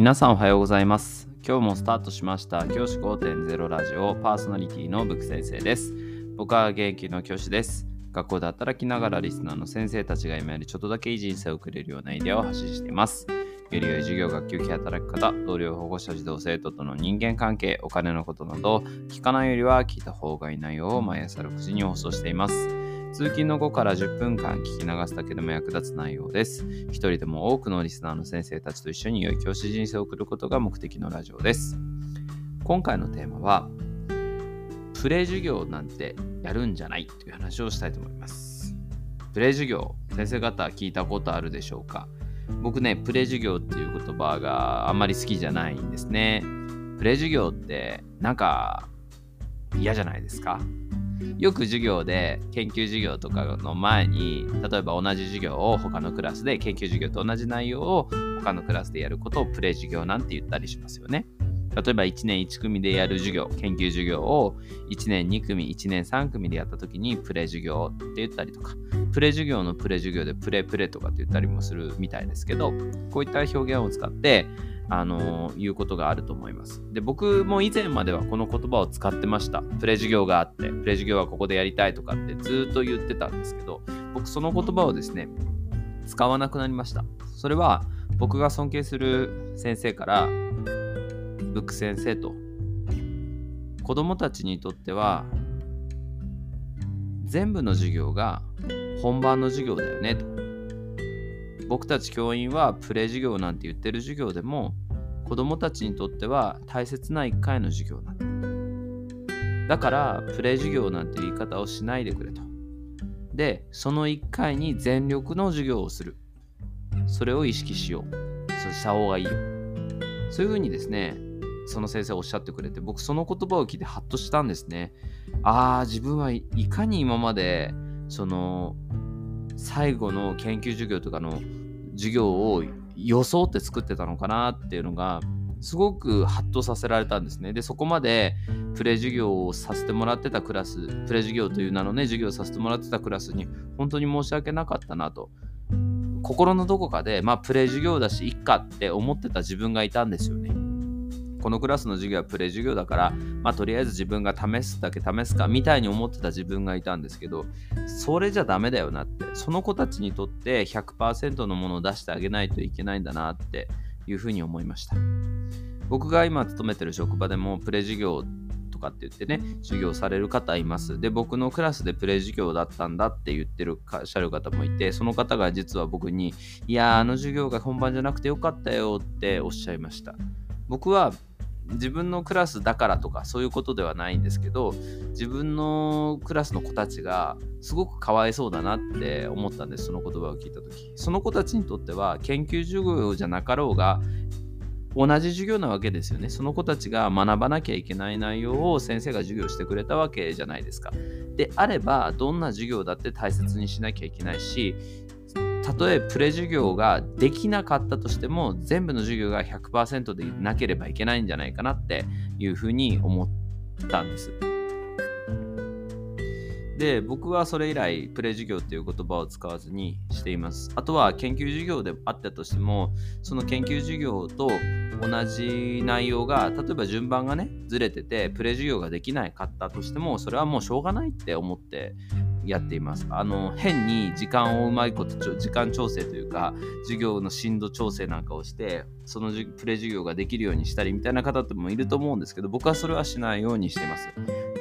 皆さんおはようございます。今日もスタートしました。教師5.0ラジオパーソナリティのブク先生です。僕は現役の教師です。学校で働きながらリスナーの先生たちが今よりちょっとだけいい人生を送れるようなアイデアを発信しています。より良い授業、学級期働き方、同僚、保護者、児童、生徒との人間関係、お金のことなど、聞かないよりは聞いた方がいい内容を毎朝6時に放送しています。通勤の後から10分間聞き流すだけでも役立つ内容です。一人でも多くのリスナーの先生たちと一緒に良い教師人生を送ることが目的のラジオです。今回のテーマは、プレイ授業なんてやるんじゃないという話をしたいと思います。プレイ授業、先生方聞いたことあるでしょうか？僕ね、プレイ授業っていう言葉があんまり好きじゃないんですね。プレイ授業ってなんか嫌じゃないですか？よく授業で研究授業とかの前に例えば同じ授業を他のクラスで研究授業と同じ内容を他のクラスでやることをプレイ授業なんて言ったりしますよね。例えば1年1組でやる授業、研究授業を1年2組、1年3組でやった時にプレ授業って言ったりとか、プレ授業のプレ授業でプレプレとかって言ったりもするみたいですけど、こういった表現を使ってあのいうことがあると思います。で、僕も以前まではこの言葉を使ってました。プレ授業があって、プレ授業はここでやりたいとかってずっと言ってたんですけど、僕その言葉をですね、使わなくなりました。それは僕が尊敬する先生から、ブック先生と、子供たちにとっては、全部の授業が本番の授業だよねと。僕たち教員はプレイ授業なんて言ってる授業でも子供たちにとっては大切な1回の授業なんだ。だからプレイ授業なんて言い方をしないでくれと。で、その1回に全力の授業をする。それを意識しよう。そうした方がいいよ。そういうふうにですね、その先生おっしゃってくれて、僕その言葉を聞いてハッとしたんですね。ああ、自分はいかに今まで、その、最後の研究授業とかの授業を装って作ってたのかなっていうのがすごくハッとさせられたんですね。で、そこまでプレ授業をさせてもらってたクラス、プレ授業という名のね、授業をさせてもらってたクラスに本当に申し訳なかったなと。心のどこかで、まあ、プレ授業だし、いっかって思ってた自分がいたんですよね。このクラスの授業はプレ授業だから、まあ、とりあえず自分が試すだけ試すかみたいに思ってた自分がいたんですけど、それじゃダメだよなって、その子たちにとって100%のものを出してあげないといけないんだなっていうふうに思いました。僕が今勤めてる職場でもプレ授業とかって言ってね、授業される方います。で、僕のクラスでプレ授業だったんだって言ってるかしゃる方もいて、その方が実は僕に、いやあの授業が本番じゃなくてよかったよっておっしゃいました。僕は自分のクラスだからとかそういうことではないんですけど自分のクラスの子たちがすごくかわいそうだなって思ったんですその言葉を聞いた時。その子たちにとっては研究授業じゃなかろうが同じ授業なわけですよね。その子たちが学ばなきゃいけない内容を先生が授業してくれたわけじゃないですか。であればどんな授業だって大切にしなきゃいけないしたとえプレ授業ができなかったとしても全部の授業が100%でなければいけないんじゃないかなっていうふうに思ったんです。で、僕はそれ以来、プレ授業っていう言葉を使わずにしています。あとは研究授業であったとしても、その研究授業と同じ内容が、例えば順番がね、ずれてて、プレ授業ができないかったとしても、それはもうしょうがないって思ってやっています。あの、変に時間をうまいこと、時間調整というか、授業の進度調整なんかをして、そのプレ授業ができるようにしたりみたいな方ってもいると思うんですけど、僕はそれはしないようにしています。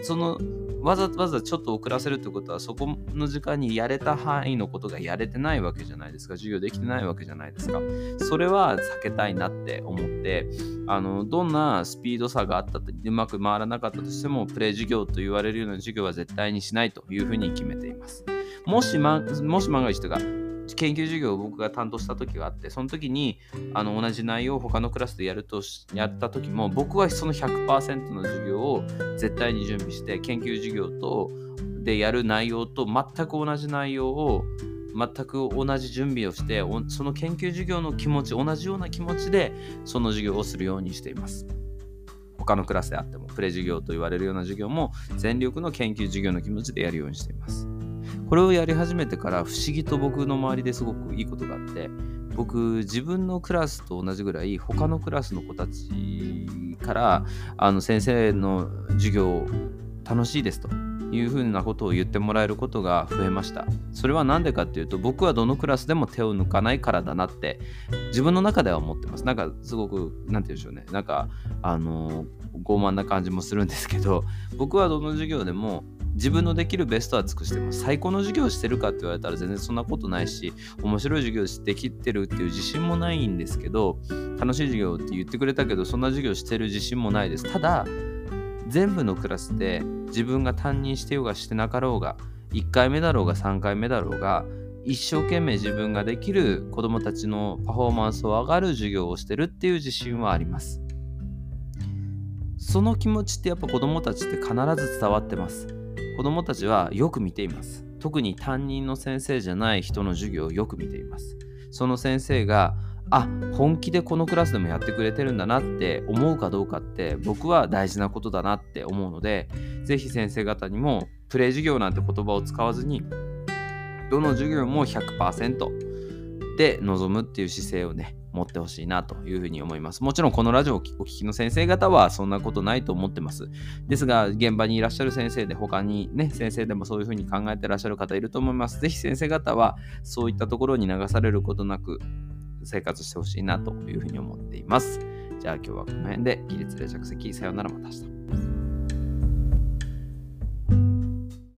そのわざわざちょっと遅らせるってことはそこの時間にやれた範囲のことがやれてないわけじゃないですか。授業できてないわけじゃないですか。それは避けたいなって思ってあのどんなスピード差があったってうまく回らなかったとしてもプレイ授業と言われるような授業は絶対にしないというふうに決めています。もし,、ま、もし万が一とか研究授業を僕が担当した時があってその時にあの同じ内容を他のクラスでやるとやった時も僕はその100%の授業を絶対に準備して研究授業とでやる内容と全く同じ内容を全く同じ準備をしてその研究授業の気持ち同じような気持ちでその授業をするようにしています。他のクラスであってもプレ授業と言われるような授業も全力の研究授業の気持ちでやるようにしています。これをやり始めてから不思議と僕の周りですごくいいことがあって僕自分のクラスと同じぐらい他のクラスの子たちからあの先生の授業楽しいですというふうなことを言ってもらえることが増えました。それは何でかっていうと僕はどのクラスでも手を抜かないからだなって自分の中では思ってます。なんかすごく何て言うんでしょうね。なんかあの傲慢な感じもするんですけど僕はどの授業でも自分のできるベストは尽くしてます。最高の授業してるかって言われたら全然そんなことないし、面白い授業できてるっていう自信もないんですけど、楽しい授業って言ってくれたけど、そんな授業してる自信もないです。ただ、全部のクラスで自分が担任してようがしてなかろうが、1回目だろうが3回目だろうが、一生懸命自分ができる子どもたちのパフォーマンスを上がる授業をしてるっていう自信はあります。その気持ちってやっぱ子どもたちって必ず伝わってます。子どもたちはよく見ています。特に担任の先生じゃない人の授業をよく見ています。その先生があ本気でこのクラスでもやってくれてるんだなって思うかどうかって僕は大事なことだなって思うので是非先生方にもプレイ授業なんて言葉を使わずにどの授業も100%で臨むっていう姿勢をね持ってほしいなというふうに思います。もちろんこのラジオをお聞きの先生方はそんなことないと思ってます。ですが、現場にいらっしゃる先生で他にね、先生でもそういうふうに考えてらっしゃる方いると思います。ぜひ先生方はそういったところに流されることなく生活してほしいなというふうに思っています。じゃあ今日はこの辺で起立で着席さようならまた明日。